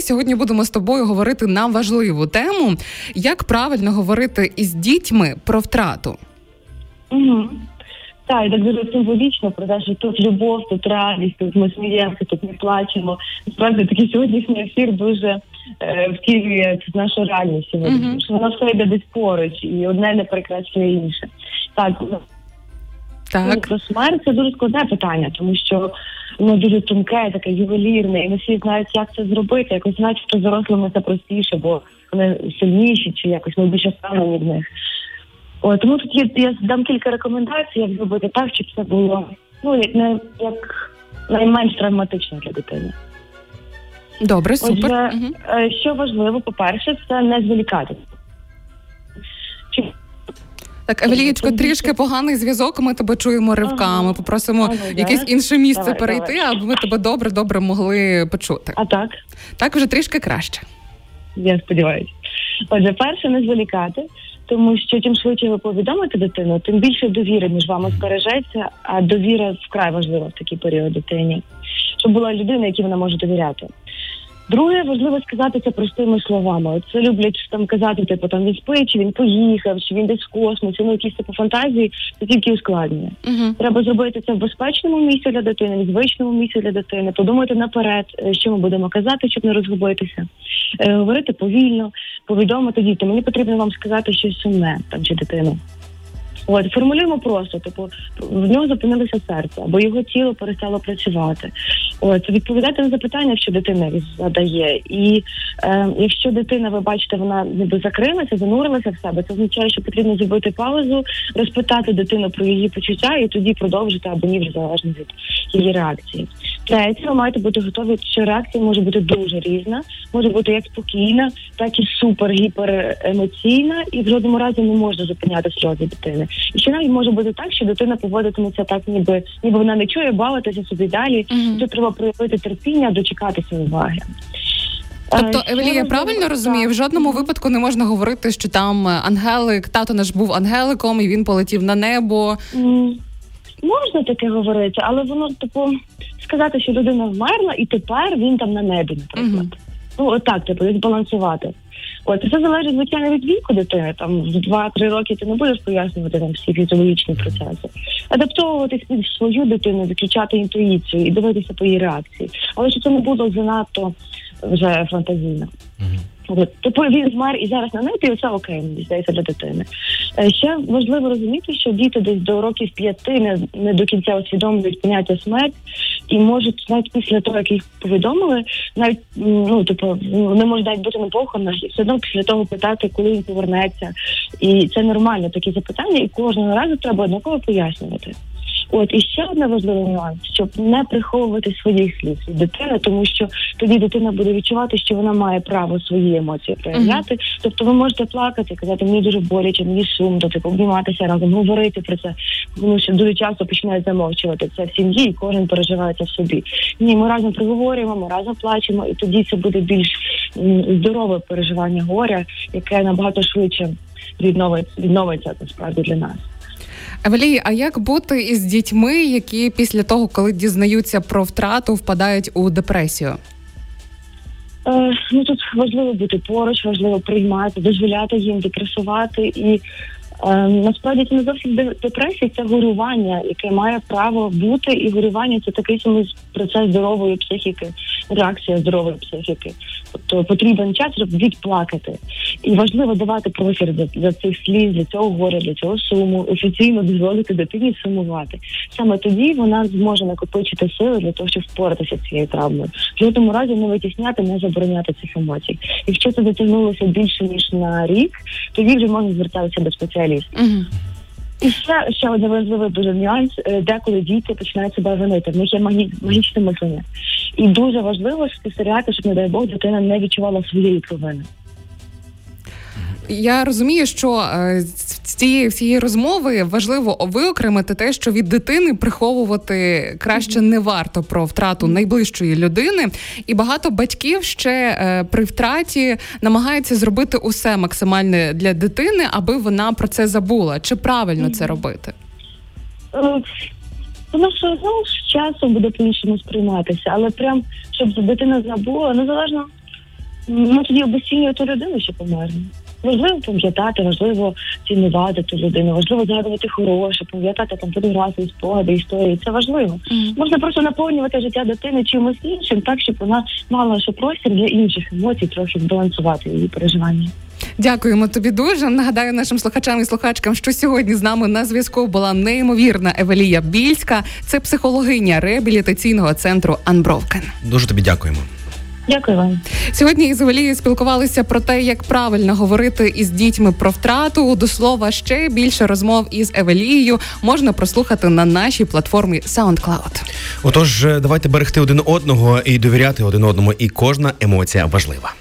ми сьогодні будемо з тобою говорити на важливу тему, як правильно говорити із дітьми про втрату. Угу. Так, і так дуже символічно про те, що тут любов, тут радість, тут ми сміємося, тут ми плачемо. Насправді такий сьогоднішній ефір дуже е, втілює нашу реальність сьогодні. Що воно все йде десь поруч, і одне не перекращує інше. Так, ну, Так, про смерть це дуже складне питання, тому що воно дуже тонке, таке ювелірне, і не всі знають, як це зробити. Якось знають, що дорослими це простіше, бо вони сильніші, чи якось ми більше впевнені в них. О, тому тут є, я дам кілька рекомендацій, як зробити так, щоб це було ну як не як найменш травматично для дитини. добре, супер. Отже, е, що важливо, по-перше, це не зволікати. Так, Евелієчко, трішки поганий зв'язок. Ми тебе чуємо ривками. Ага. Попросимо Ага, якесь інше місце Давай, перейти, давай. аби ми тебе добре добре могли почути. а так? Так вже трішки краще. Я сподіваюся. Отже, перше не зволікати, тому що чим швидше ви повідомите дитину, тим більше довіри між вами збережеться, а довіра вкрай важлива в такий період дитині, щоб була людина, якій вона може довіряти. Друге, важливо сказати це простими словами. От Це люблять там казати, типу там він спить, чи він поїхав, чи він десь в космосі. Ну якісь типу фантазії, це тільки ускладнює. Угу. Треба зробити це в безпечному місці для дитини, в звичному місці для дитини, подумати наперед, е, що ми будемо казати, щоб не розгубитися, Е, говорити повільно, повідомити дітям. Мені потрібно вам сказати щось сумне там чи дитину. От формулюємо просто, типу, в нього зупинилося серце, або його тіло перестало працювати. От відповідати на запитання, що дитина задає. І е, якщо дитина, ви бачите, вона ніби закрилася, занурилася в себе, це означає, що потрібно зробити паузу, розпитати дитину про її почуття і тоді продовжити або ні, вже залежно від її реакції. Третє, ви маєте бути готові, що реакція може бути дуже різна, може бути як спокійна, так і супер гіперемоційна, і в жодному разі не можна зупиняти сльози дитини. І ще навіть може бути так, що дитина поводитиметься так, ніби ніби вона не чує, бавитися собі далі. Мгм. Тут треба проявити терпіння, дочекатися уваги. Тобто, Е, я правильно розумію, в жодному випадку не можна говорити, що там е, ангелик, тато наш був ангеликом, і він полетів на небо. Можна таке говорити, але воно, типу, сказати, що людина вмерла, і тепер він там на небі, наприклад. Ну, отак, типу, збалансувати. От це залежить, звичайно, від віку дитини. Там в 2-3 роки ти не будеш пояснювати там всі фізіологічні процеси. Адаптовуватись під свою дитину, виключати інтуїцію і дивитися по її реакції. Але щоб це не було занадто вже фантазійно. От, Типу він вмер і зараз на небі, і це окей, мені здається, для дитини. Е, Ще важливо розуміти, що діти десь до років п'яти не, не до кінця усвідомлюють поняття смерть, і можуть навіть після того, як їх повідомили, навіть ну типу ну, не можуть навіть бути на похоронах, і все одно після того питати, коли він повернеться. І це нормально такі запитання, і кожного разу треба однаково пояснювати. От і ще один важливий нюанс, щоб не приховувати своїх слів від дитини, тому що тоді дитина буде відчувати, що вона має право свої емоції проявляти. Тобто ви можете плакати, казати, мені дуже боляче, мені сумно, типу, обніматися разом, говорити про це. Тому що дуже часто починають замовчувати це в сім'ї, і кожен переживає це в собі. Ні, ми разом проговорюємо, ми разом плачемо, і тоді це буде більш здорове переживання горя, яке набагато швидше відновиться, відновиться насправді для нас. Евелія, а як бути із дітьми, які після того, коли дізнаються про втрату, впадають у депресію? Е, ну тут важливо бути поруч, важливо приймати, дозволяти їм депресувати. І е, насправді це не зовсім депресія, це горювання, яке має право бути. І горювання це такий самий процес здорової психіки, реакція здорової психіки. Тобто потрібен час, щоб відплакати. І важливо давати за, за цих сліз, для цього горя, для цього суму, офіційно дозволити дитині сумувати. Саме тоді вона зможе накопичити сили для того, щоб впоратися з цією травмою. В жодному разі не витісняти, не забороняти цих емоцій. Якщо це дотягнулося більше ніж на рік, тоді вже можна звертатися до спеціаліста. Угу. І ще, ще один важливий дуже нюанс, е, деколи діти починають себе винити. В них є магі, магічне мислення. І дуже важливо спостерігати, щоб, не дай Бог, дитина не відчувала своєї провини. Я розумію, що е, з цієї всієї розмови важливо виокремити те, що від дитини приховувати краще не варто про втрату найближчої людини, і багато батьків ще е, при втраті намагаються зробити усе максимальне для дитини, аби вона про це забула. Чи правильно це робити? Воно все одно з часом буде по-іншому сприйматися, але прям щоб дитина забула, незалежно ну тоді обесцінює ту людину, що померла. Важливо пам'ятати, важливо цінувати ту людину, важливо згадувати хороше, пам'ятати там фотографії, спогади, історії. Це важливо. Можна просто наповнювати життя дитини чимось іншим, так щоб вона мала ще простір для інших емоцій, трохи збалансувати її переживання. Дякуємо тобі дуже. Нагадаю нашим слухачам і слухачкам, що сьогодні з нами на зв'язку була неймовірна Евелія Більська. Це психологиня реабілітаційного центру Unbroken. Дуже тобі дякуємо. Дякую вам. Сьогодні із Евелією спілкувалися про те, як правильно говорити із дітьми про втрату. До слова, ще більше розмов із Евелією можна прослухати на нашій платформі SoundCloud. Отож, давайте берегти один одного і довіряти один одному, і кожна емоція важлива.